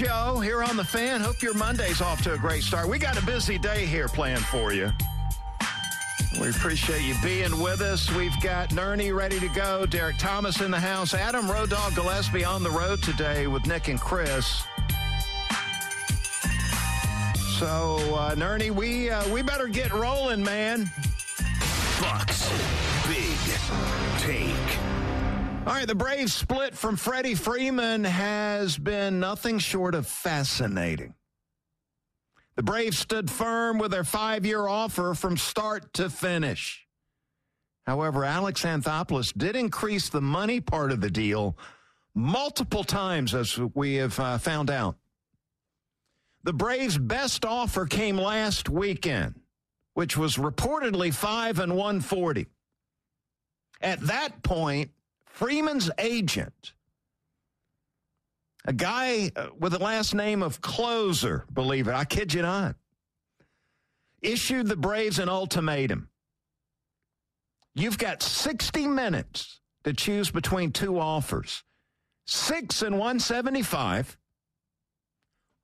Show here on the fan. Hope your Monday's off to a great start. We got a busy day here planned for you. We appreciate you being with us. We've got Nerney ready to go, Derek Thomas in the house, Adam Dog Gillespie on the road today with Nick and Chris. So, uh, Nerney, we uh, we better get rolling, man. Bucks. Big take. All right, the Braves split from Freddie Freeman has been nothing short of fascinating. The Braves stood firm with their five year offer from start to finish. However, Alex Anthopoulos did increase the money part of the deal multiple times, as we have uh, found out. The Braves' best offer came last weekend, which was reportedly 5 and 140. At that point, Freeman's agent, a guy uh, with the last name of Closer, believe it, I kid you not, issued the Braves an ultimatum. You've got 60 minutes to choose between two offers six and 175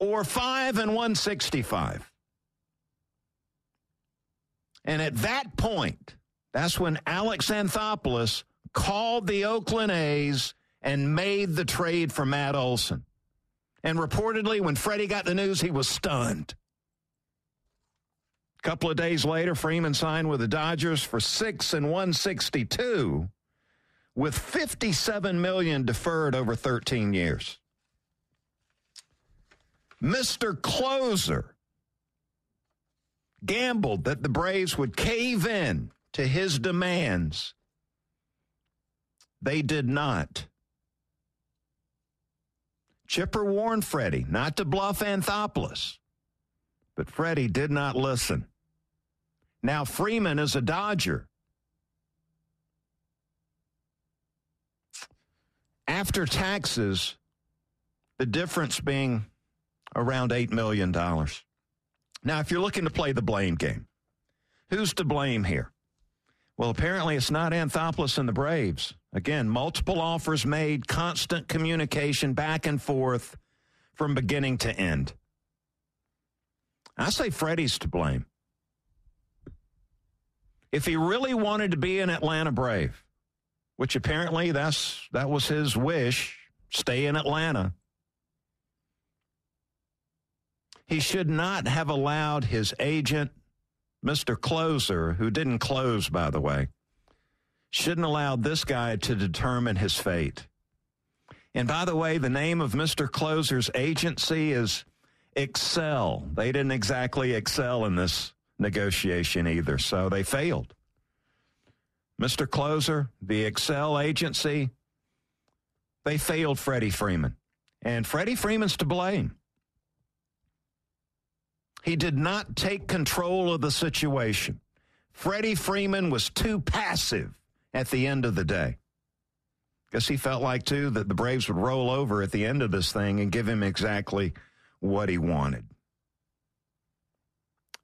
or five and 165. And at that point, that's when Alex Anthopoulos called the Oakland A's and made the trade for Matt Olson. And reportedly, when Freddie got the news, he was stunned. A couple of days later, Freeman signed with the Dodgers for six and 162 with 57 million deferred over 13 years. Mr. Closer gambled that the Braves would cave in to his demands. They did not. Chipper warned Freddie not to bluff Anthopoulos, but Freddie did not listen. Now Freeman is a Dodger. After taxes, the difference being around $8 million. Now, if you're looking to play the blame game, who's to blame here? Well, apparently it's not Anthopoulos and the Braves. Again, multiple offers made, constant communication back and forth from beginning to end. I say Freddie's to blame. If he really wanted to be an Atlanta Brave, which apparently that's that was his wish, stay in Atlanta. He should not have allowed his agent, Mr. Closer, who didn't close, by the way, shouldn't allow this guy to determine his fate. And by the way, the name of Mr. Closer's agency is Excel. They didn't exactly excel in this negotiation either, so they failed. Mr. Closer, the Excel agency, they failed Freddie Freeman. And Freddie Freeman's to blame. He did not take control of the situation. Freddie Freeman was too passive at the end of the day. Guess he felt like, too, that the Braves would roll over at the end of this thing and give him exactly what he wanted.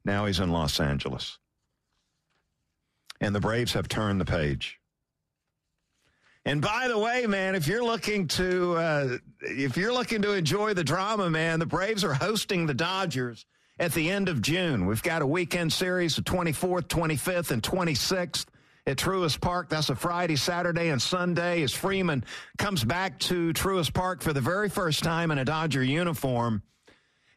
Now he's in Los Angeles. And the Braves have turned the page. And by the way, man, if you're looking to uh, if you're looking to enjoy the drama, man, the Braves are hosting the Dodgers at the end of June. We've got a weekend series the 24th, 25th, and 26th at Truist Park. That's a Friday, Saturday, and Sunday as Freeman comes back to Truist Park for the very first time in a Dodger uniform.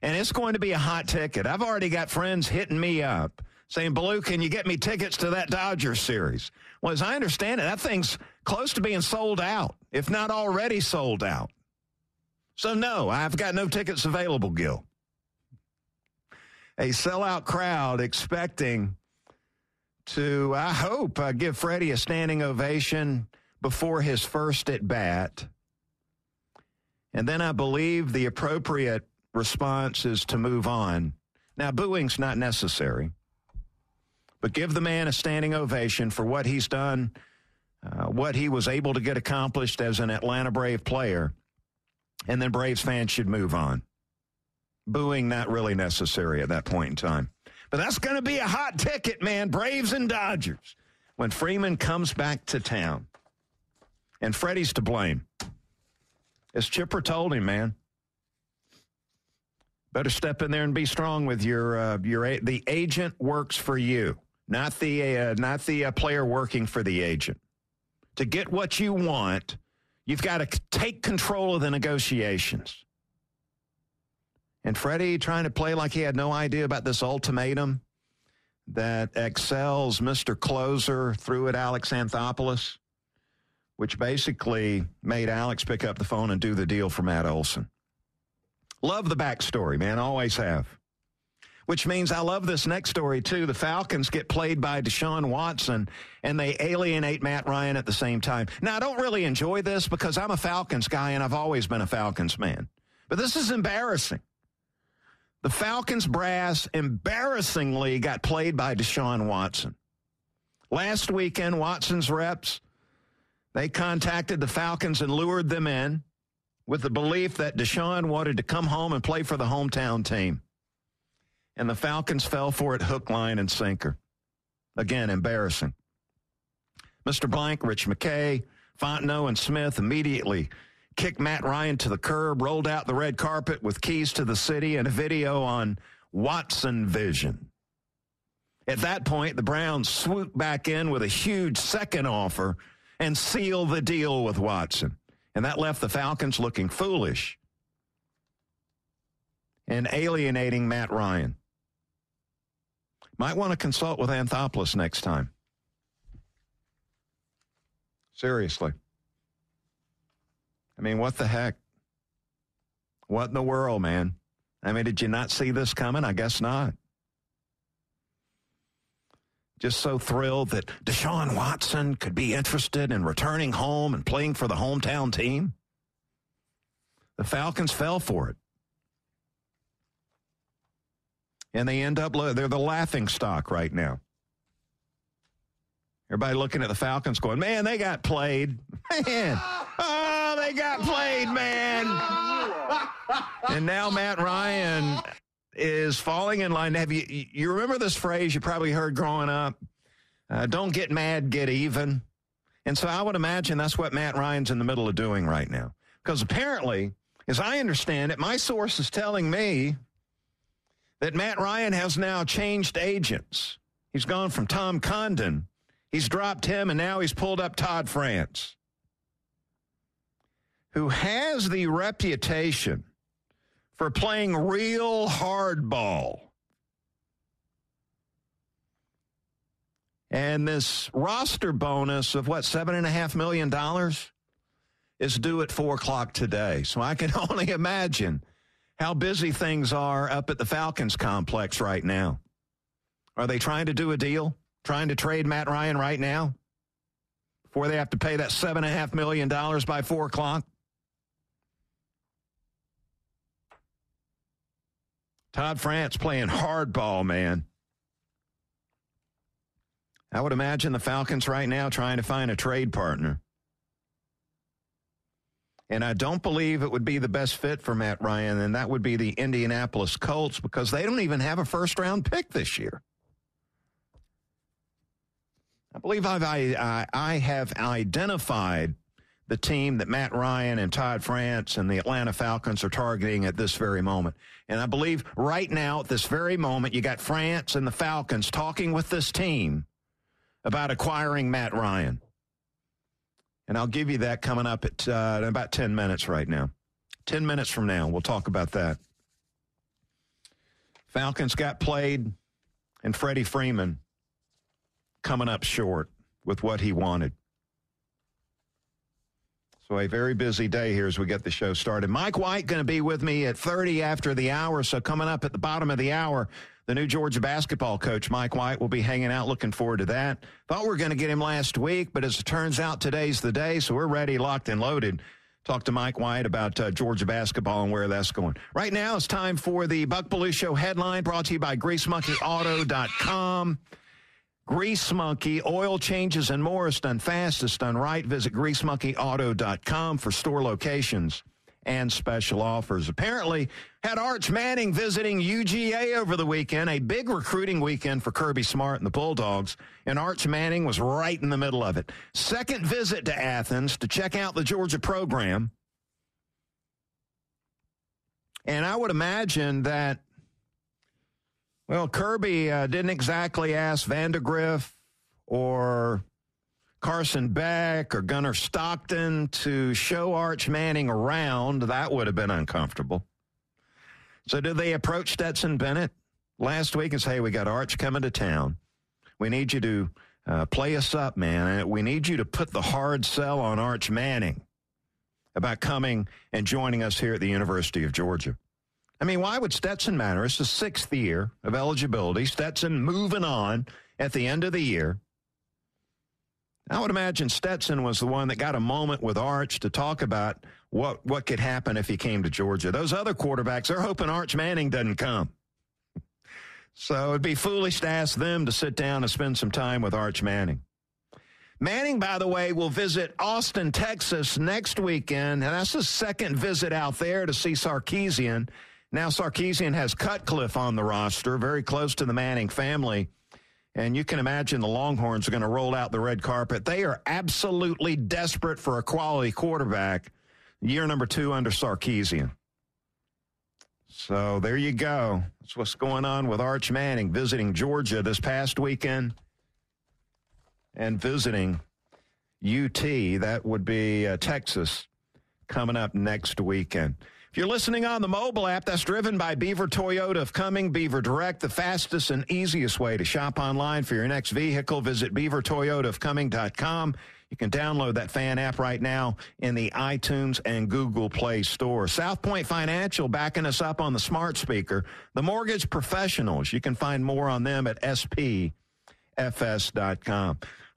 And it's going to be a hot ticket. I've already got friends hitting me up saying, Belue, can you get me tickets to that Dodger series? Well, as I understand it, that thing's close to being sold out, if not already sold out. So, no, I've got no tickets available, Gil. A sellout crowd expecting to, I hope, uh, give Freddie a standing ovation before his first at bat. And then I believe the appropriate response is to move on. Now, booing's not necessary. But give the man a standing ovation for what he's done, uh, what he was able to get accomplished as an Atlanta Brave player. And then Braves fans should move on. Booing not really necessary at that point in time. But that's going to be a hot ticket, man. Braves and Dodgers. When Freeman comes back to town. And Freddie's to blame. As Chipper told him, man, better step in there and be strong with your uh, your the agent works for you, not the uh, not the uh, player working for the agent. To get what you want, you've got to take control of the negotiations. And Freddie trying to play like he had no idea about this ultimatum that excels Mr. Closer threw at Alex Anthopoulos which basically made Alex pick up the phone and do the deal for Matt Olson. Love the backstory, man. Always have. Which means I love this next story, too. The Falcons get played by Deshaun Watson, and they alienate Matt Ryan at the same time. Now, I don't really enjoy this because I'm a Falcons guy, and I've always been a Falcons man. But this is embarrassing. The Falcons brass embarrassingly got played by Deshaun Watson. Last weekend, Watson's reps they contacted the Falcons and lured them in with the belief that Deshaun wanted to come home and play for the hometown team. And the Falcons fell for it hook, line, and sinker. Again, embarrassing. Mr. Blank, Rich McKay, Fontenot, and Smith immediately kicked Matt Ryan to the curb, rolled out the red carpet with keys to the city and a video on Watson Vision. At that point, the Browns swooped back in with a huge second offer and seal the deal with Watson. And that left the Falcons looking foolish and alienating Matt Ryan. Might want to consult with Anthopoulos next time. Seriously. I mean, what the heck? What in the world, man? I mean, did you not see this coming? I guess not just so thrilled that Deshaun Watson could be interested in returning home and playing for the hometown team. The Falcons fell for it. And they end up, they're the laughing stock right now. Everybody looking at the Falcons going, man, they got played. Man, oh, they got played, man. and now Matt Ryan is falling in line. Have you you remember this phrase you probably heard growing up? Uh, don't get mad, get even. And so I would imagine that's what Matt Ryan's in the middle of doing right now. Because apparently, as I understand it, my source is telling me that Matt Ryan has now changed agents. He's gone from Tom Condon, he's dropped him, and now he's pulled up Todd France, who has the reputation for playing real hardball. And this roster bonus of what, seven and a half million dollars is due at four o'clock today. So I can only imagine how busy things are up at the Falcons complex right now. Are they trying to do a deal? Trying to trade Matt Ryan right now? Before they have to pay that seven and a half million dollars by four o'clock? Todd France playing hardball, man. I would imagine the Falcons right now trying to find a trade partner. And I don't believe it would be the best fit for Matt Ryan, and that would be the Indianapolis Colts because they don't even have a first round pick this year. I believe I've, I, I have identified the team that Matt Ryan and Todd France and the Atlanta Falcons are targeting at this very moment. And I believe right now, at this very moment, you got France and the Falcons talking with this team about acquiring Matt Ryan. And I'll give you that coming up at uh, about 10 minutes right now. 10 minutes from now, we'll talk about that. Falcons got played, and Freddie Freeman coming up short with what he wanted. So a very busy day here as we get the show started. Mike White going to be with me at 30 after the hour. So coming up at the bottom of the hour, the new Georgia basketball coach, Mike White, will be hanging out. Looking forward to that. Thought we were going to get him last week, but as it turns out, today's the day. So we're ready, locked, and loaded. Talk to Mike White about uh, Georgia basketball and where that's going. Right now, it's time for the Buck Belue Show headline brought to you by GreaseMonkeyAuto.com. Grease Monkey, oil changes and more is done fast, done right. Visit greasemonkeyauto.com for store locations and special offers. Apparently, had Arch Manning visiting UGA over the weekend, a big recruiting weekend for Kirby Smart and the Bulldogs, and Arch Manning was right in the middle of it. Second visit to Athens to check out the Georgia program. And I would imagine that well, Kirby uh, didn't exactly ask Vandagriff or Carson Beck or Gunnar Stockton to show Arch Manning around. That would have been uncomfortable. So, did they approach Stetson Bennett last week and say, hey, we got Arch coming to town. We need you to uh, play us up, man. We need you to put the hard sell on Arch Manning about coming and joining us here at the University of Georgia. I mean, why would Stetson matter? It's the sixth year of eligibility. Stetson moving on at the end of the year. I would imagine Stetson was the one that got a moment with Arch to talk about what, what could happen if he came to Georgia. Those other quarterbacks, they're hoping Arch Manning doesn't come. So it'd be foolish to ask them to sit down and spend some time with Arch Manning. Manning, by the way, will visit Austin, Texas next weekend, and that's his second visit out there to see Sarkisian. Now Sarkisian has Cutcliffe on the roster, very close to the Manning family. And you can imagine the Longhorns are going to roll out the red carpet. They are absolutely desperate for a quality quarterback. Year number two under Sarkisian. So there you go. That's what's going on with Arch Manning visiting Georgia this past weekend and visiting UT. That would be uh, Texas coming up next weekend. If you're listening on the mobile app, that's driven by Beaver Toyota of Cumming, Beaver Direct, the fastest and easiest way to shop online for your next vehicle. Visit beavertoyotaofcumming.com. You can download that fan app right now in the iTunes and Google Play Store. South Point Financial backing us up on the smart speaker. The mortgage professionals, you can find more on them at spfs.com.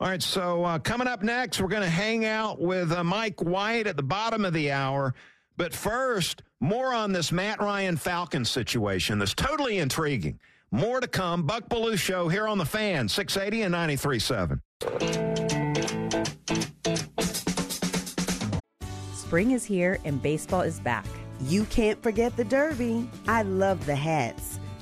All right, so uh, coming up next, we're going to hang out with uh, Mike White at the bottom of the hour. But first, more on this Matt Ryan Falcon situation that's totally intriguing. More to come. Buck Belue Show here on the fan, 680 and 93.7. Spring is here and baseball is back. You can't forget the Derby. I love the hats.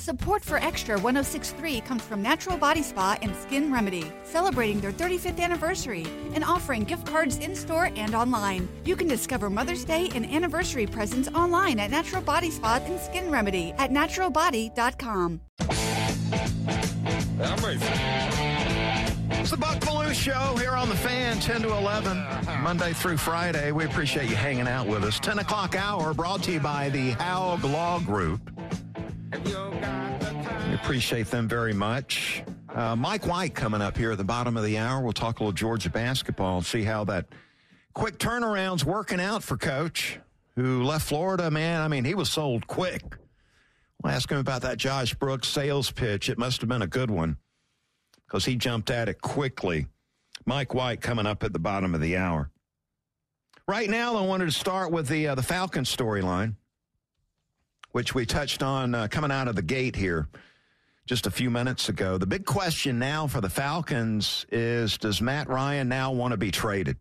Support for Extra 1063 comes from Natural Body Spa and Skin Remedy, celebrating their 35th anniversary and offering gift cards in store and online. You can discover Mother's Day and anniversary presents online at Natural Body Spa and Skin Remedy at naturalbody.com. I'm ready. It's the Buck Belue Show here on the fan, 10 to 11, uh-huh. Monday through Friday. We appreciate you hanging out with us. 10 o'clock hour brought to you by the Haug Law Group. We appreciate them very much. Uh, Mike White coming up here at the bottom of the hour. We'll talk a little Georgia basketball and see how that quick turnaround's working out for Coach, who left Florida. Man, I mean, he was sold quick. We'll ask him about that Josh Brooks sales pitch. It must have been a good one because he jumped at it quickly. Mike White coming up at the bottom of the hour. Right now, I wanted to start with the uh, the Falcon storyline which we touched on uh, coming out of the gate here just a few minutes ago. The big question now for the Falcons is does Matt Ryan now want to be traded?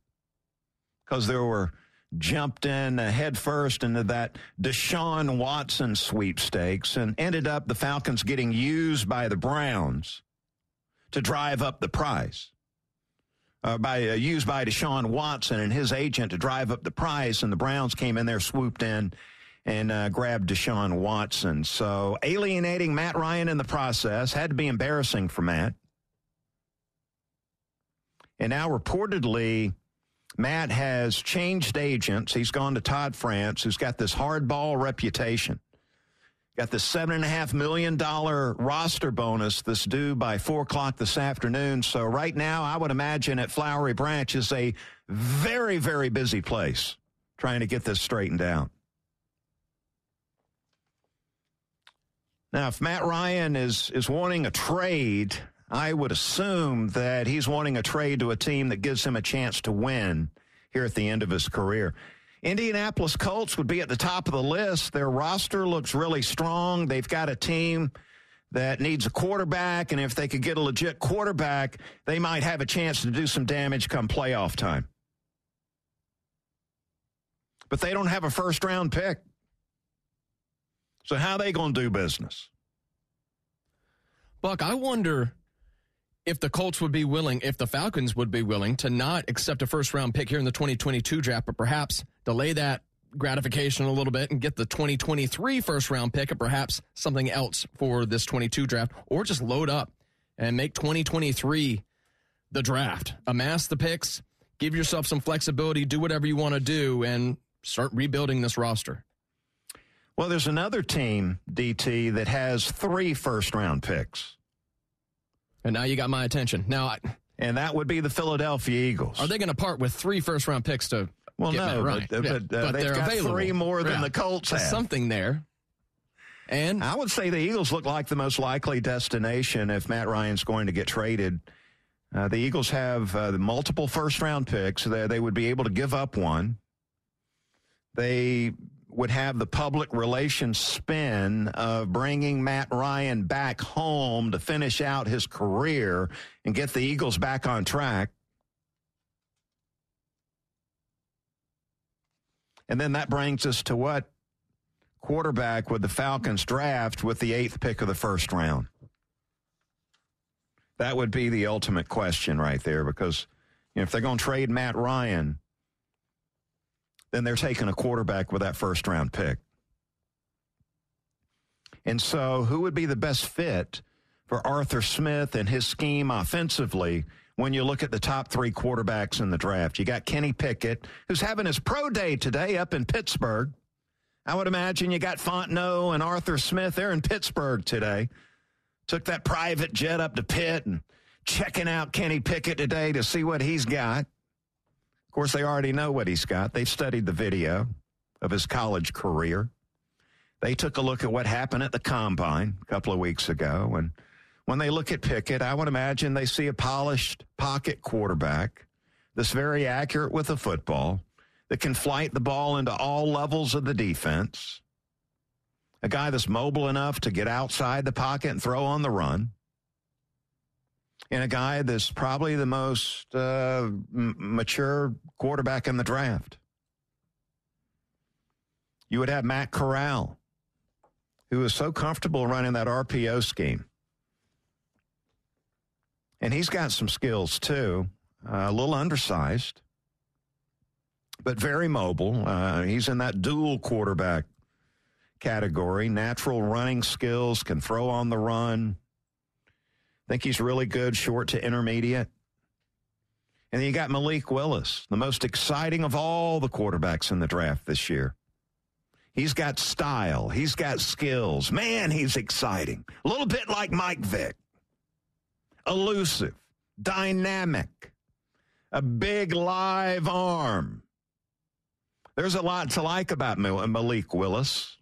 Because there were jumped in uh, head into that Deshaun Watson sweepstakes and ended up the Falcons getting used by the Browns to drive up the price. Uh, by uh, used by Deshaun Watson and his agent to drive up the price, and the Browns came in there, swooped in, and uh, grabbed Deshaun Watson. So alienating Matt Ryan in the process had to be embarrassing for Matt. And now reportedly, Matt has changed agents. He's gone to Todd France, who's got this hardball reputation. Got the seven and a half million dollar roster bonus that's due by four o'clock this afternoon. So right now, I would imagine at Flowery Branch is a very, very busy place trying to get this straightened out. Now, if Matt Ryan is, is wanting a trade, I would assume that he's wanting a trade to a team that gives him a chance to win here at the end of his career. Indianapolis Colts would be at the top of the list. Their roster looks really strong. They've got a team that needs a quarterback, and if they could get a legit quarterback, they might have a chance to do some damage come playoff time. But they don't have a first round pick. So how are they going to do business? Buck, I wonder if the Colts would be willing, if the Falcons would be willing to not accept a first round pick here in the 2022 draft, but perhaps delay that gratification a little bit and get the 2023 first round pick and perhaps something else for this 22 draft, or just load up and make 2023 the draft. Amass the picks, give yourself some flexibility, do whatever you want to do, and start rebuilding this roster. Well, there's another team, DT, that has three first round picks. And now you got my attention. Now, I, and that would be the Philadelphia Eagles. Are they going to part with three first round picks to well, get no, Matt but, yeah. but, uh, but they've they're got available. three more than yeah. the Colts have. Something there. And I would say the Eagles look like the most likely destination if Matt Ryan's going to get traded. Uh, the Eagles have uh, multiple first round picks. They, they would be able to give up one. They would have the public relations spin of bringing Matt Ryan back home to finish out his career and get the Eagles back on track. And then that brings us to what quarterback would the Falcons draft with the eighth pick of the first round? That would be the ultimate question right there because you know, if they're going to trade Matt Ryan, then they're taking a quarterback with that first round pick. And so, who would be the best fit for Arthur Smith and his scheme offensively when you look at the top three quarterbacks in the draft? You got Kenny Pickett, who's having his pro day today up in Pittsburgh. I would imagine you got Fontenot and Arthur Smith. They're in Pittsburgh today. Took that private jet up to Pitt and checking out Kenny Pickett today to see what he's got. Course, they already know what he's got. They've studied the video of his college career. They took a look at what happened at the combine a couple of weeks ago. And when they look at Pickett, I would imagine they see a polished pocket quarterback that's very accurate with the football, that can flight the ball into all levels of the defense, a guy that's mobile enough to get outside the pocket and throw on the run and a guy that's probably the most uh, m- mature quarterback in the draft. You would have Matt Corral, who is so comfortable running that RPO scheme. And he's got some skills too, uh, a little undersized, but very mobile. Uh, he's in that dual quarterback category, natural running skills, can throw on the run think he's really good, short to intermediate. And then you got Malik Willis, the most exciting of all the quarterbacks in the draft this year. He's got style. He's got skills. Man, he's exciting. A little bit like Mike Vick. Elusive, dynamic, a big live arm. There's a lot to like about Malik Willis.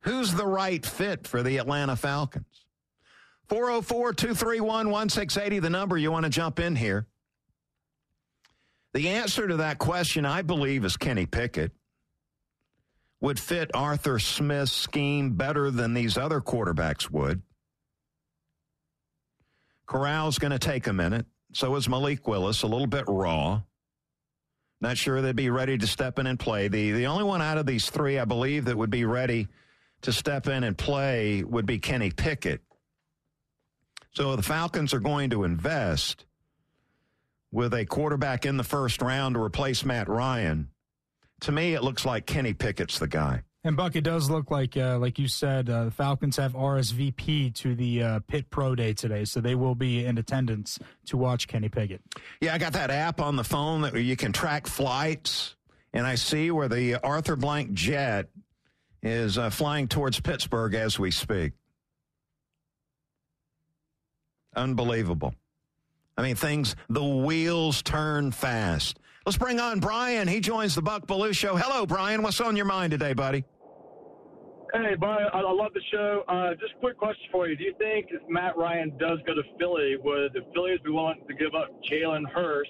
Who's the right fit for the Atlanta Falcons? 404 231 1680, the number you want to jump in here. The answer to that question, I believe, is Kenny Pickett. Would fit Arthur Smith's scheme better than these other quarterbacks would. Corral's going to take a minute. So is Malik Willis, a little bit raw. Not sure they'd be ready to step in and play. The, the only one out of these three, I believe, that would be ready to step in and play would be Kenny Pickett. So the Falcons are going to invest with a quarterback in the first round to replace Matt Ryan. To me, it looks like Kenny Pickett's the guy. And Buck, it does look like, uh, like you said, uh, the Falcons have RSVP to the uh, Pitt Pro Day today, so they will be in attendance to watch Kenny Pickett. Yeah, I got that app on the phone that you can track flights, and I see where the Arthur Blank jet is uh, flying towards Pittsburgh as we speak. Unbelievable. I mean, things, the wheels turn fast. Let's bring on Brian. He joins the Buck Belue Show. Hello, Brian. What's on your mind today, buddy? Hey, Brian, I, love the show. Uh, just a quick question for you. Do you think if Matt Ryan does go to Philly, would the Phillies be willing to give up Jalen Hurts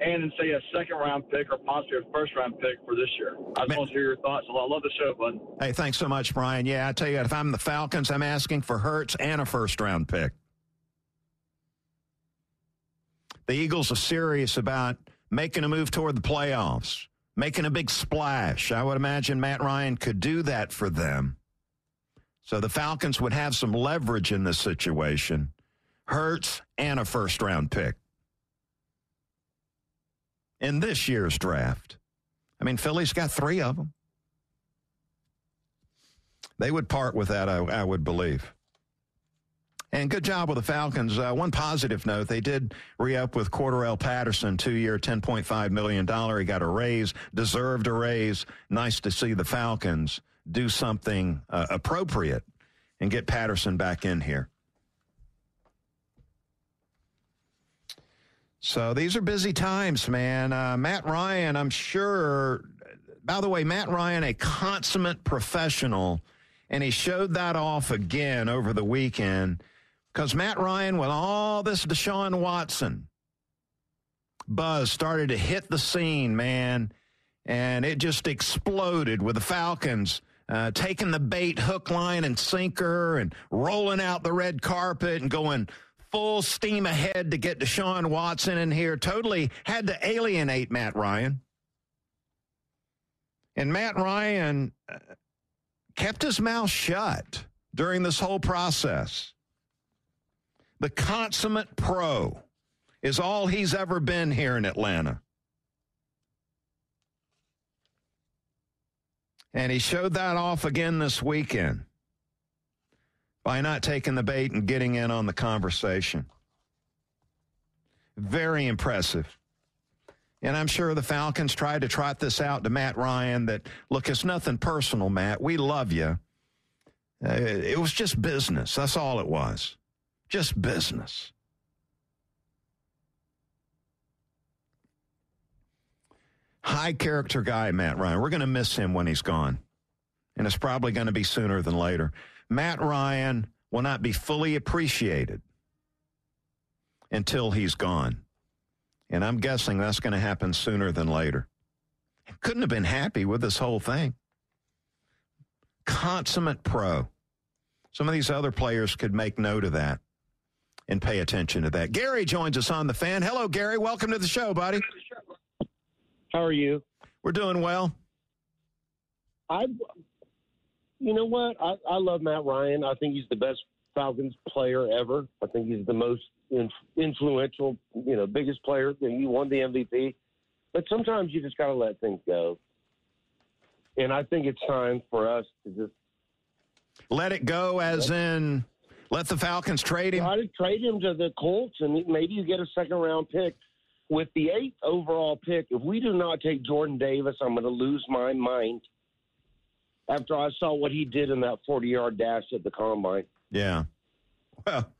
and say a second round pick or possibly a first round pick for this year? I just want to hear your thoughts. I love the show, bud. Hey, thanks so much, Brian. Yeah, I tell you, if I'm the Falcons, I'm asking for Hurts and a first round pick. The Eagles are serious about making a move toward the playoffs, making a big splash. I would imagine Matt Ryan could do that for them. So the Falcons would have some leverage in this situation. Hurts and a first round pick in this year's draft. I mean, Philly's got three of them. They would part with that, I, I would believe. And good job with the Falcons. Uh, one positive note, they did re-up with Cordarrelle Patterson, two-year, $10.5 million. He got a raise, deserved a raise. Nice to see the Falcons do something uh, appropriate and get Patterson back in here. So these are busy times, man. Uh, Matt Ryan, I'm sure. By the way, Matt Ryan, a consummate professional, and he showed that off again over the weekend because Matt Ryan, with all this Deshaun Watson buzz, started to hit the scene, man, and it just exploded with the Falcons. Uh, taking the bait, hook, line, and sinker, and rolling out the red carpet and going full steam ahead to get Deshaun Watson in here. Totally had to alienate Matt Ryan. And Matt Ryan uh, kept his mouth shut during this whole process. The consummate pro is all he's ever been here in Atlanta. And he showed that off again this weekend by not taking the bait and getting in on the conversation. Very impressive. And I'm sure the Falcons tried to trot this out to Matt Ryan that, look, it's nothing personal, Matt. We love you. Uh, it was just business. That's all it was. Just business. High character guy, Matt Ryan. We're going to miss him when he's gone. And it's probably going to be sooner than later. Matt Ryan will not be fully appreciated until he's gone. And I'm guessing that's going to happen sooner than later. Couldn't have been happy with this whole thing. Consummate pro. Some of these other players could make note of that and pay attention to that. Gary joins us on the fan. Hello, Gary. Welcome to the show, buddy. How are you? We're doing well. I, you know what? I, I love Matt Ryan. I think he's the best Falcons player ever. I think he's the most in, influential, you know, biggest player. And he won the MVP. But sometimes you just got to let things go. And I think it's time for us to just let it go, as in let the Falcons trade him. Try to trade him to the Colts, and maybe you get a second round pick. With the eighth overall pick, if we do not take Jordan Davis, I'm going to lose my mind. After I saw what he did in that 40 yard dash at the combine. Yeah. Well,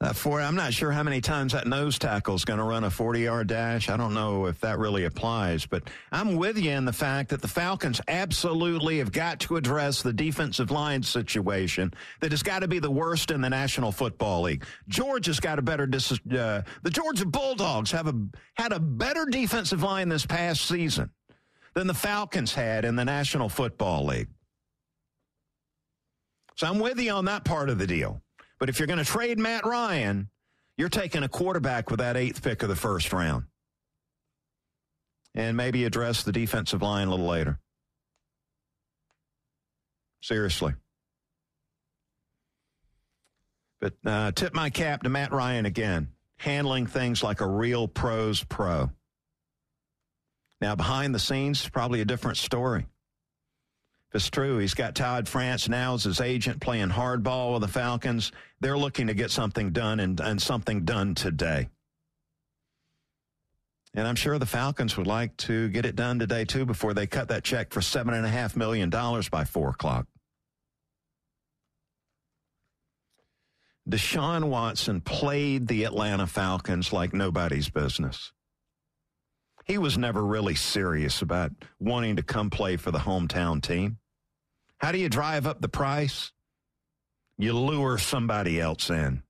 that four, I'm not sure how many times that nose tackle is going to run a 40 yard dash. I don't know if that really applies, but I'm with you in the fact that the Falcons absolutely have got to address the defensive line situation that has got to be the worst in the National Football League. Georgia's got a better, dis- uh, the Georgia Bulldogs have a, had a better defensive line this past season than the Falcons had in the National Football League. So I'm with you on that part of the deal. But if you're going to trade Matt Ryan, you're taking a quarterback with that eighth pick of the first round. And maybe address the defensive line a little later. Seriously. But uh, tip my cap to Matt Ryan again, handling things like a real pros pro. Now, behind the scenes, probably a different story. If it's true, he's got Todd France now as his agent playing hardball with the Falcons. They're looking to get something done and, and something done today. And I'm sure the Falcons would like to get it done today, too, before they cut that check for $7.5 million by 4 o'clock. Deshaun Watson played the Atlanta Falcons like nobody's business. He was never really serious about wanting to come play for the hometown team. How do you drive up the price? You lure somebody else in.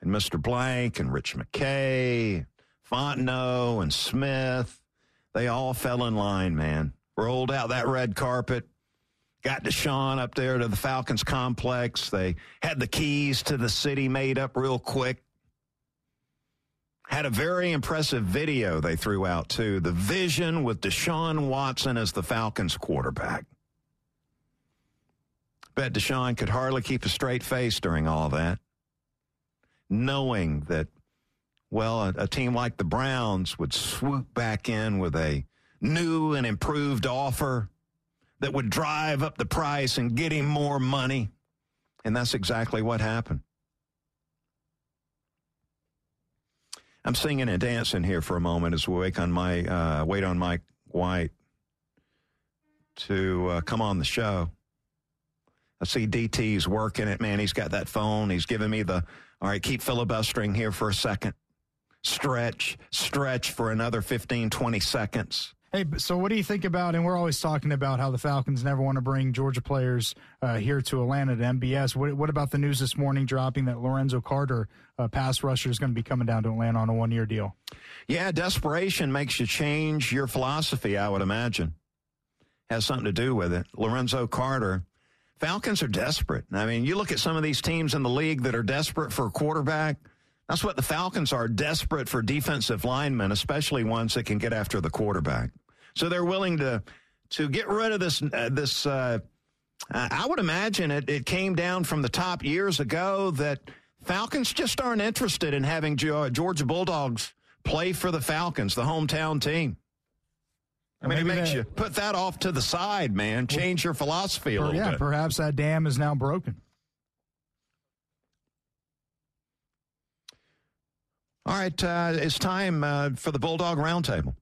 And Mr. Blank and Rich McKay, Fontenot and Smith, they all fell in line, man. Rolled out that red carpet, got Deshaun up there to the Falcons complex. They had the keys to the city made up real quick. Had a very impressive video they threw out, too. The vision with Deshaun Watson as the Falcons quarterback. Bet Deshaun could hardly keep a straight face during all that, knowing that, well, a, a team like the Browns would swoop back in with a new and improved offer that would drive up the price and get him more money. And that's exactly what happened. I'm singing and dancing here for a moment as we wait on my uh, wait on Mike White to uh, come on the show. I see DT's working it, man. He's got that phone. He's giving me the all right. Keep filibustering here for a second. Stretch, stretch for another 15, 20 seconds. Hey, so what do you think about? And we're always talking about how the Falcons never want to bring Georgia players uh, here to Atlanta to MBS. What, what, about the news this morning dropping that Lorenzo Carter, uh, pass rusher, is going to be coming down to Atlanta on a one year deal? Yeah, desperation makes you change your philosophy. I would imagine has something to do with it. Lorenzo Carter. Falcons are desperate. I mean, you look at some of these teams in the league that are desperate for a quarterback. That's what the Falcons are desperate for defensive linemen, especially ones that can get after the quarterback. So they're willing to to get rid of this uh, this. Uh, I would imagine it, it came down from the top years ago that Falcons just aren't interested in having Georgia Bulldogs play for the Falcons, the hometown team. I mean, Maybe it makes that, you put that off to the side, man. Change your philosophy a little yeah, bit. perhaps that dam is now broken. All right, uh, it's time uh, for the Bulldog Roundtable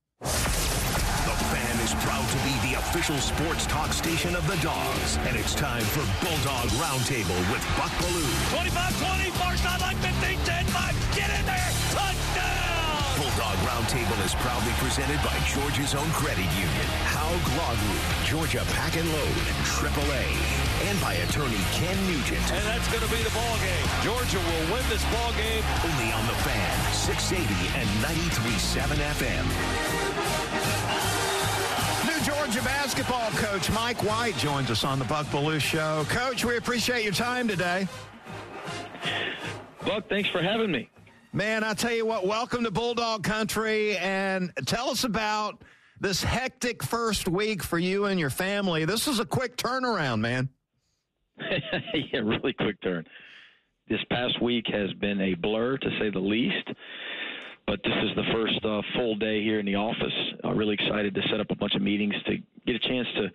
is proud to be the official sports talk station of the Dogs. And it's time for Bulldog Roundtable with Buck Belue. 25-20, far sideline, 15, 10, 5. Get in there. Touchdown. Bulldog Roundtable is proudly presented by Georgia's own credit union, Haug Law Group, Georgia Pack and Load, AAA, and by attorney Ken Nugent. And that's going to be the ball game. Georgia will win this ball game. Only on the fan, 680 and 93.7 FM. Georgia basketball coach Mike White joins us on the Buck Belue Show. Coach, we appreciate your time today. Buck, thanks for having me. Man, I tell you what, welcome to Bulldog Country and tell us about this hectic first week for you and your family. This is a quick turnaround, man. yeah, really quick turn. This past week has been a blur, to say the least but this is the first uh, full day here in the office. I'm really excited to set up a bunch of meetings to get a chance to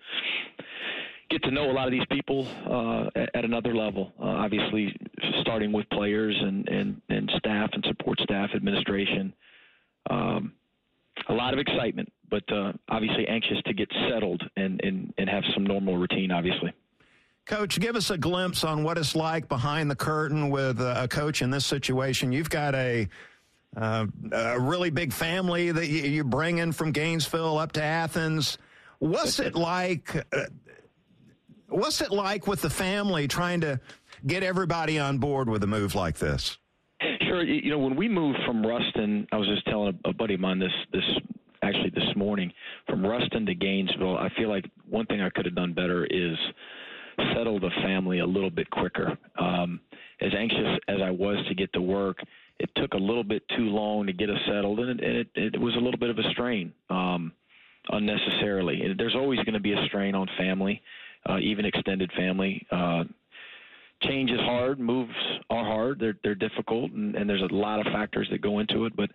get to know a lot of these people uh, at, another level. Uh, obviously, starting with players and, and, and staff and support staff, administration. Um, a lot of excitement, but uh, obviously anxious to get settled and, and, and have some normal routine, obviously. Coach, give us a glimpse on what it's like behind the curtain with a coach in this situation. You've got a uh, a really big family that you, you bring in from Gainesville up to Athens. What's it like? Uh, what's it like with the family trying to get everybody on board with a move like this? Sure. You know, when we moved from Ruston, I was just telling a, buddy of mine this this actually this morning from Ruston to Gainesville. I feel like one thing I could have done better is settle the family a little bit quicker. Um, as anxious as I was to get to work, it took a little bit too long to get us settled, and it, and it, it was a little bit of a strain um, unnecessarily. There's always going to be a strain on family, uh, even extended family. Uh, change is hard, moves are hard, they're they're difficult, and, and there's a lot of factors that go into it. But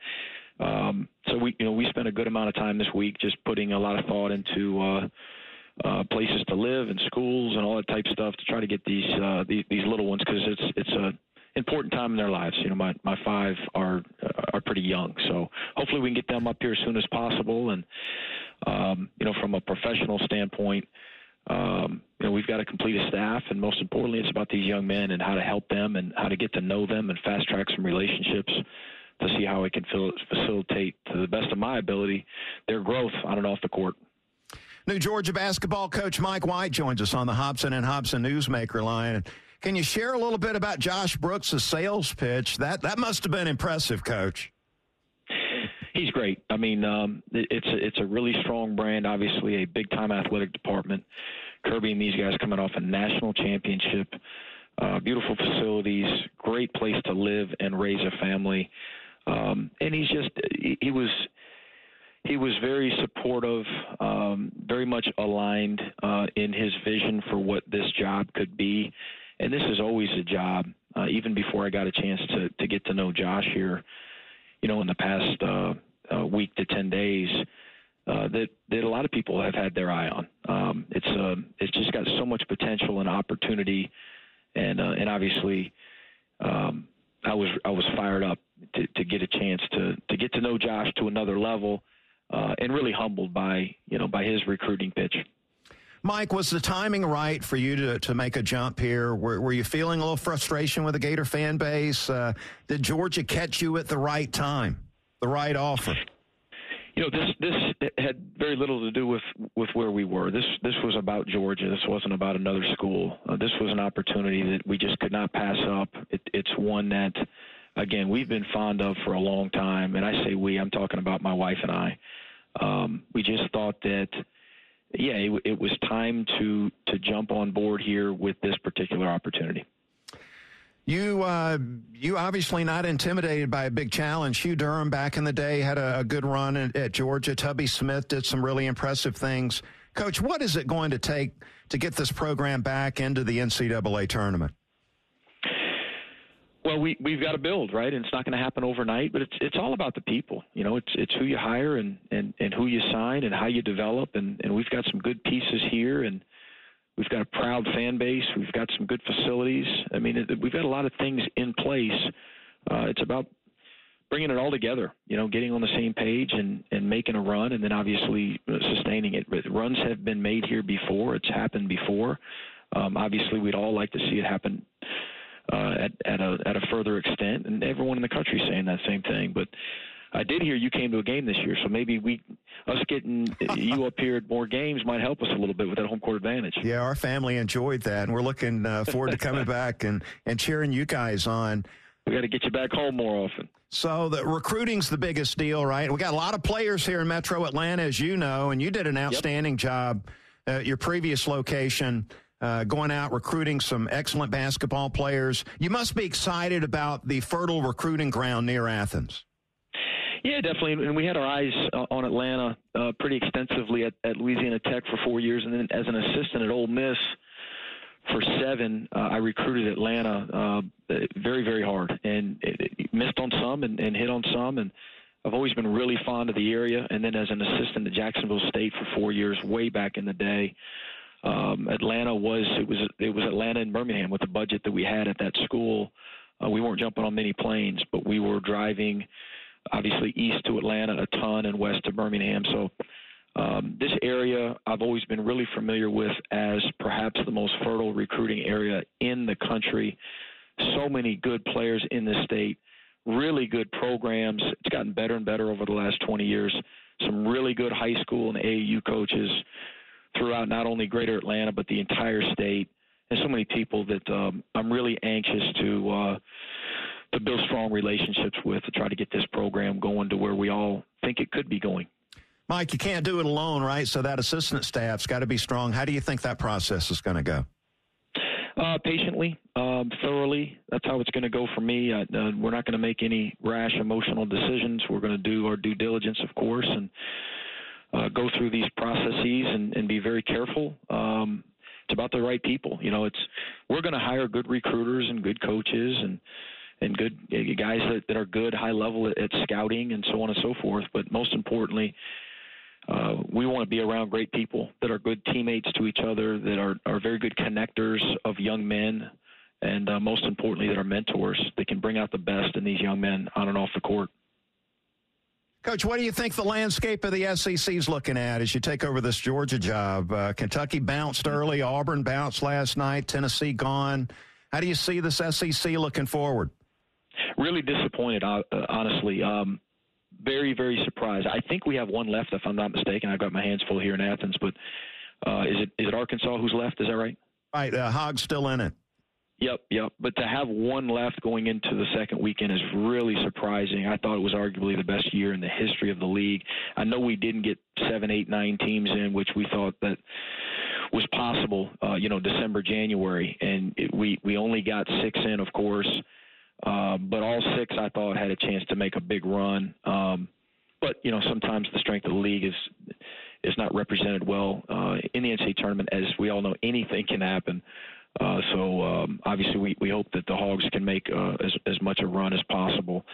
um, so we you know we spent a good amount of time this week just putting a lot of thought into. Uh, uh, places to live and schools and all that type of stuff to try to get these uh, these, these little ones because it's it's a important time in their lives. You know, my my five are are pretty young, so hopefully we can get them up here as soon as possible. And um, you know, from a professional standpoint, um, you know, we've got to complete a staff, and most importantly, it's about these young men and how to help them and how to get to know them and fast track some relationships to see how I can facilitate to the best of my ability their growth on and off the court. New Georgia basketball coach Mike White joins us on the Hobson and Hobson Newsmaker line. Can you share a little bit about Josh Brooks' sales pitch? That that must have been impressive, Coach. He's great. I mean, um, it's it's a really strong brand. Obviously, a big time athletic department. Kirby and these guys coming off a national championship. Uh, beautiful facilities, great place to live and raise a family. Um, and he's just he, he was he was very supportive, um, very much aligned uh, in his vision for what this job could be. And this is always a job. Uh, even before I got a chance to to get to know Josh here, you know, in the past uh, uh, week to ten days, uh, that that a lot of people have had their eye on. Um, it's uh, it's just got so much potential and opportunity, and uh, and obviously, um, I was I was fired up to, to get a chance to to get to know Josh to another level uh, and really humbled by you know by his recruiting pitch. Mike, was the timing right for you to, to make a jump here? Were, were you feeling a little frustration with the Gator fan base? Uh, did Georgia catch you at the right time, the right offer? You know, this this had very little to do with with where we were. This this was about Georgia. This wasn't about another school. Uh, this was an opportunity that we just could not pass up. It, it's one that, again, we've been fond of for a long time. And I say we, I'm talking about my wife and I um, we just thought that yeah, it, it, was time to to jump on board here with this particular opportunity. You uh, you obviously not intimidated by a big challenge. Hugh Durham back in the day had a, a good run at, at, Georgia. Tubby Smith did some really impressive things. Coach, what is it going to take to get this program back into the NCAA tournament? Well, we we've got to build, right? And it's not going to happen overnight, but it's it's all about the people. You know, it's it's who you hire and and and who you sign and how you develop. And and we've got some good pieces here, and we've got a proud fan base. We've got some good facilities. I mean, it, we've got a lot of things in place. Uh, it's about bringing it all together. You know, getting on the same page and and making a run, and then obviously uh, sustaining it. But runs have been made here before. It's happened before. Um, obviously, we'd all like to see it happen uh, at at a at a further extent, and everyone in the country is saying that same thing. But I did hear you came to a game this year, so maybe we us getting you up here at more games might help us a little bit with that home court advantage. Yeah, our family enjoyed that, and we're looking uh, forward to coming back and and cheering you guys on. We got to get you back home more often. So the recruiting's the biggest deal, right? We got a lot of players here in Metro Atlanta, as you know, and you did an outstanding yep. job at your previous location uh, going out recruiting some excellent basketball players. You must be excited about the fertile recruiting ground near Athens. Yeah, definitely. And we had our eyes uh, on Atlanta uh, pretty extensively at, at Louisiana Tech for four years, and then as an assistant at Ole Miss for seven, uh, I recruited Atlanta uh, very, very hard, and it, it missed on some and, and hit on some, and I've always been really fond of the area. And then as an assistant at Jacksonville State for four years, way back in the day, um, Atlanta was it was it was Atlanta and Birmingham with the budget that we had at that school. Uh, we weren't jumping on many planes, but we were driving obviously east to Atlanta a ton and west to Birmingham. So um, this area I've always been really familiar with as perhaps the most fertile recruiting area in the country. So many good players in the state, really good programs. It's gotten better and better over the last 20 years. Some really good high school and AAU coaches throughout not only Greater Atlanta but the entire state, and so many people that um, I'm really anxious to uh, to build strong relationships with to try to get this program going to where we all think it could be going. Mike, you can't do it alone, right? So that assistant staff's got to be strong. How do you think that process is going to go? Uh, patiently, um, thoroughly. That's how it's going to go for me. I, uh, we're not going to make any rash, emotional decisions. We're going to do our due diligence, of course, and uh, go through these processes and, and be very careful. Um, it's about the right people. You know, it's we're going to hire good recruiters and good coaches and and good guys that, that are good high level at, at scouting and so on and so forth. But most importantly, uh, we want to be around great people that are good teammates to each other, that are, are very good connectors of young men, and uh, most importantly, that are mentors that can bring out the best in these young men on and off the court. Coach, what do you think the landscape of the SEC is looking at as you take over this Georgia job? Uh, Kentucky bounced early, Auburn bounced last night, Tennessee gone. How do you see this SEC looking forward? Really disappointed, uh, honestly. Um, very, very surprised. I think we have one left, if I'm not mistaken. I've got my hands full here in Athens, but uh, is it is it Arkansas who's left? Is that right? Right, uh, Hog's still in it. Yep, yep. But to have one left going into the second weekend is really surprising. I thought it was arguably the best year in the history of the league. I know we didn't get seven, eight, nine teams in, which we thought that was possible. Uh, you know, December, January, and it, we we only got six in, of course. Uh, but all six, I thought, had a chance to make a big run. Um, but you know, sometimes the strength of the league is is not represented well uh, in the NCAA tournament. As we all know, anything can happen. Uh, so um, obviously, we, we hope that the Hogs can make uh, as as much a run as possible.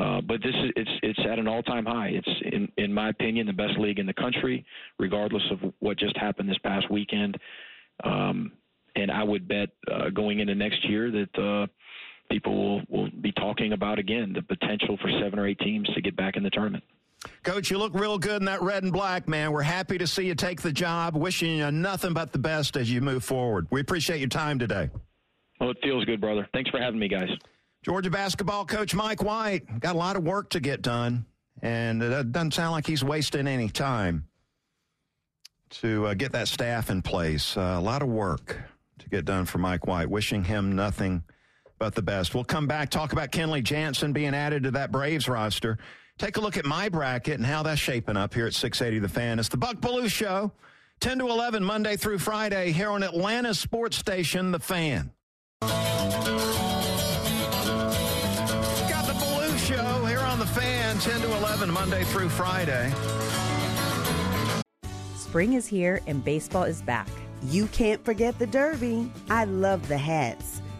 Uh, but this is it's it's at an all-time high. It's in in my opinion the best league in the country, regardless of what just happened this past weekend. Um, and I would bet uh, going into next year that uh, people will, will be talking about again the potential for seven or eight teams to get back in the tournament. Coach, you look real good in that red and black, man. We're happy to see you take the job. Wishing you nothing but the best as you move forward. We appreciate your time today. Well, it feels good, brother. Thanks for having me, guys. Georgia basketball coach Mike White got a lot of work to get done, and it doesn't sound like he's wasting any time to uh, get that staff in place. Uh, a lot of work to get done for Mike White. Wishing him nothing but the best. We'll come back, talk about Kenley Jansen being added to that Braves roster. Take a look at my bracket and how that's shaping up here at 680 The Fan. It's the Buck Belue Show, 10 to 11, Monday through Friday, here on Atlanta Sports Station, The Fan. Got the Belue Show here on The Fan, 10 to 11, Monday through Friday. Spring is here and baseball is back. You can't forget the Derby. I love the hats.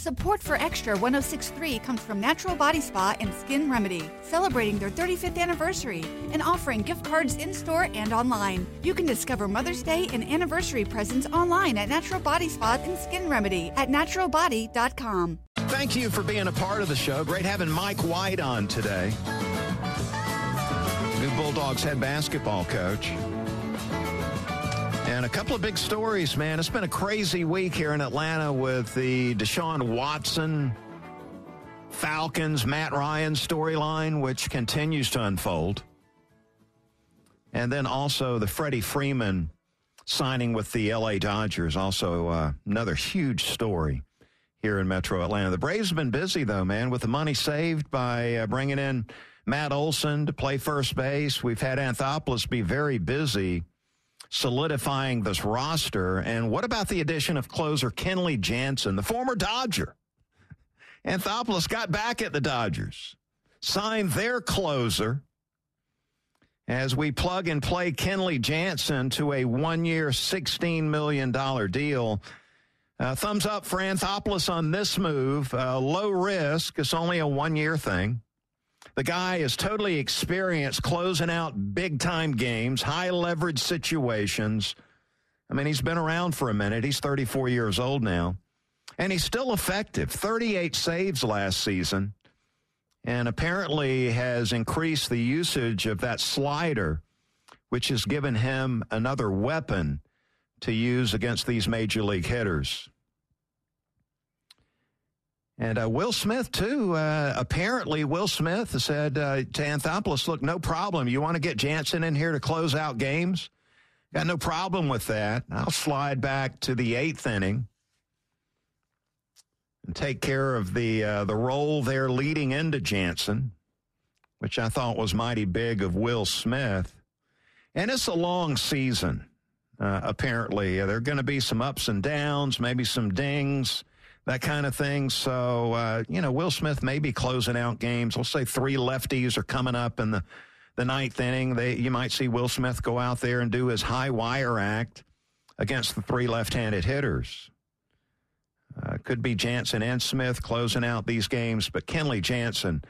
Support for Extra 1063 comes from Natural Body Spa and Skin Remedy, celebrating their 35th anniversary and offering gift cards in store and online. You can discover Mother's Day and anniversary presents online at Natural Body Spa and Skin Remedy at naturalbody.com. Thank you for being a part of the show. Great having Mike White on today. New Bulldogs head basketball coach. And a couple of big stories, man. It's been a crazy week here in Atlanta with the Deshaun Watson Falcons, Matt Ryan storyline, which continues to unfold. And then also the Freddie Freeman signing with the LA Dodgers, also uh, another huge story here in Metro Atlanta. The Braves have been busy, though, man, with the money saved by uh, bringing in Matt Olson to play first base. We've had Anthopoulos be very busy solidifying this roster. And what about the addition of closer Kenley Jansen, the former Dodger? Anthopoulos got back at the Dodgers, signed their closer as we plug and play Kenley Jansen to a one year, $16 million deal. Uh, thumbs up for Anthopoulos on this move. Uh, low risk. It's only a one year thing. The guy is totally experienced closing out big time games, high leverage situations. I mean, he's been around for a minute. He's 34 years old now, and he's still effective. 38 saves last season, and apparently has increased the usage of that slider, which has given him another weapon to use against these major league hitters. And uh, Will Smith, too. Uh, apparently, Will Smith said uh, to Anthopoulos, look, no problem. You want to get Jansen in here to close out games? Got no problem with that. I'll slide back to the eighth inning and take care of the, uh, the role there leading into Jansen, which I thought was mighty big of Will Smith. And it's a long season, uh, apparently. There are going to be some ups and downs, maybe some dings that kind of thing. So, uh, you know, Will Smith may be closing out games. Let's say three lefties are coming up in the, the ninth inning. They, you might see Will Smith go out there and do his high wire act against the three left handed hitters. Uh, could be Jansen and Smith closing out these games, but Kenley Jansen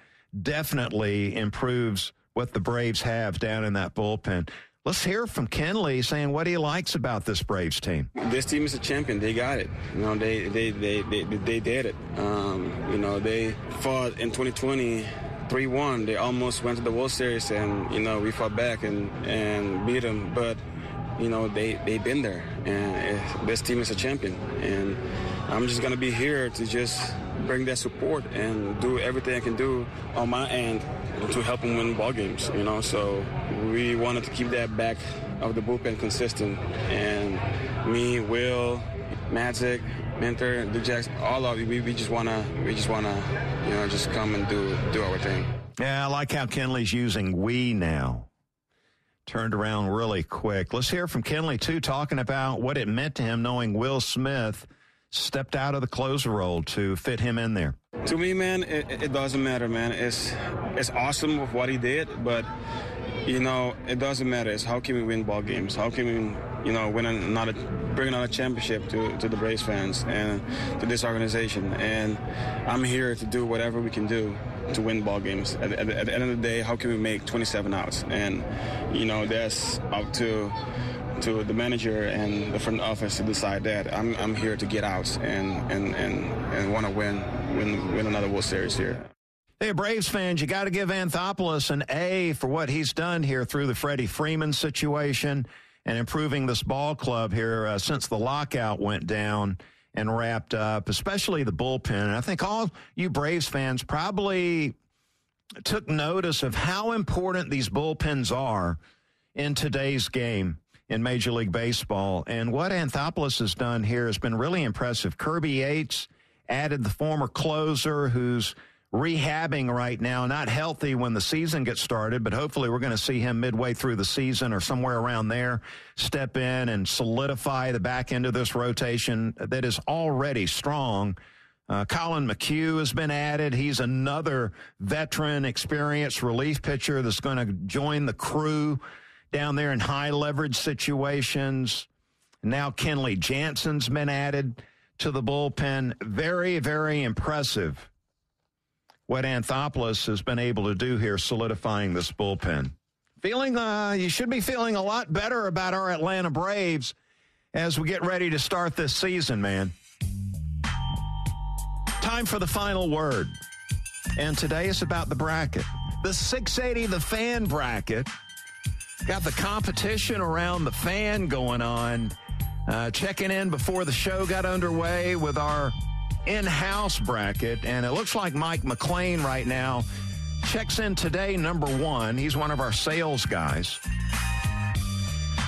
definitely improves what the Braves have down in that bullpen. Let's hear from Kenley saying what he likes about this Braves team. This team is a champion. They got it. You know, they they they they, they did it. Um, you know, they fought in 2020. 3-1 they almost went to the world series and you know we fought back and and beat them but you know they they've been there and this team is a champion and i'm just going to be here to just bring that support and do everything i can do on my end to help them win ball games you know? So we wanted to keep that back of the bullpen consistent. And me will Matzek Minter the jacks all of you we, we just want to we just want to you know just come and do do our thing. Yeah i like how kenley's using we now. Turned around really quick. Let's hear from Kenley, too, talking about what it meant to him knowing Will Smith stepped out of the closer role to fit him in there. To me, man, it, it doesn't matter, man. It's it's awesome with what he did, but you know, it doesn't matter. It's how can we win ball games? How can we, you know, win another, bring another championship to, to the Braves fans and to this organization? And I'm here to do whatever we can do to win ball games. At, at, at the end of the day, how can we make 27 outs? And you know, that's up to to the manager and the front office to decide that. I'm, I'm here to get out and and and, and want to win win win another World Series here. Hey, Braves fans, you got to give Anthopoulos an A for what he's done here through the Freddie Freeman situation and improving this ball club here uh, since the lockout went down and wrapped up, especially the bullpen. And I think all you Braves fans probably took notice of how important these bullpens are in today's game in Major League Baseball. And what Anthopoulos has done here has been really impressive. Kirby Yates added the former closer who's rehabbing right now, not healthy when the season gets started, but hopefully we're going to see him midway through the season or somewhere around there step in and solidify the back end of this rotation that is already strong. Uh, Collin McHugh has been added. He's another veteran, experienced relief pitcher that's going to join the crew down there in high leverage situations. Now Kenley Jansen's been added to the bullpen. Very, very impressive what Anthopoulos has been able to do here, solidifying this bullpen. Feeling, uh, you should be feeling a lot better about our Atlanta Braves as we get ready to start this season, man. Time for the final word. And today is about the bracket. The 680, the fan bracket. Got the competition around the fan going on. Uh, checking in before the show got underway with our in-house bracket, and it looks like Mike McLean right now checks in today number one. He's one of our sales guys.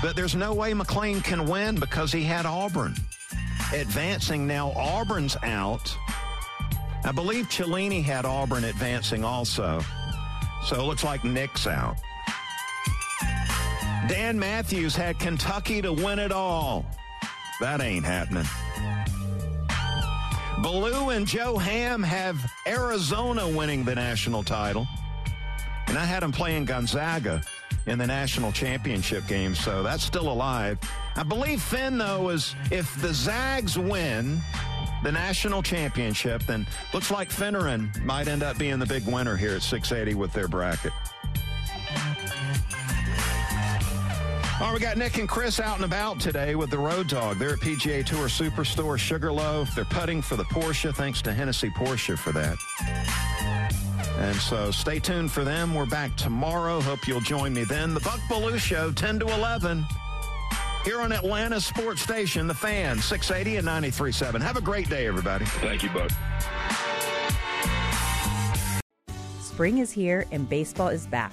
But there's no way McLean can win because he had Auburn. Advancing now, Auburn's out. I believe Cellini had Auburn advancing also. So it looks like Nick's out. Dan Matthews had Kentucky to win it all. That ain't happening. Belue and Joe Ham have Arizona winning the national title. And I had them playing Gonzaga in the national championship game, so that's still alive. I believe Finn, though, is if the Zags win the national championship, then looks like Finneran might end up being the big winner here at 680 with their bracket. All right, we got Nick and Chris out and about today with the Road Dog. They're at PGA Tour Superstore Sugarloaf. They're putting for the Porsche. Thanks to Hennessy Porsche for that. And so stay tuned for them. We're back tomorrow. Hope you'll join me then. The Buck Belue Show, 10 to 11, here on Atlanta Sports Station, The Fan, 680 and 93.7. Have a great day, everybody. Thank you, Buck. Spring is here and baseball is back.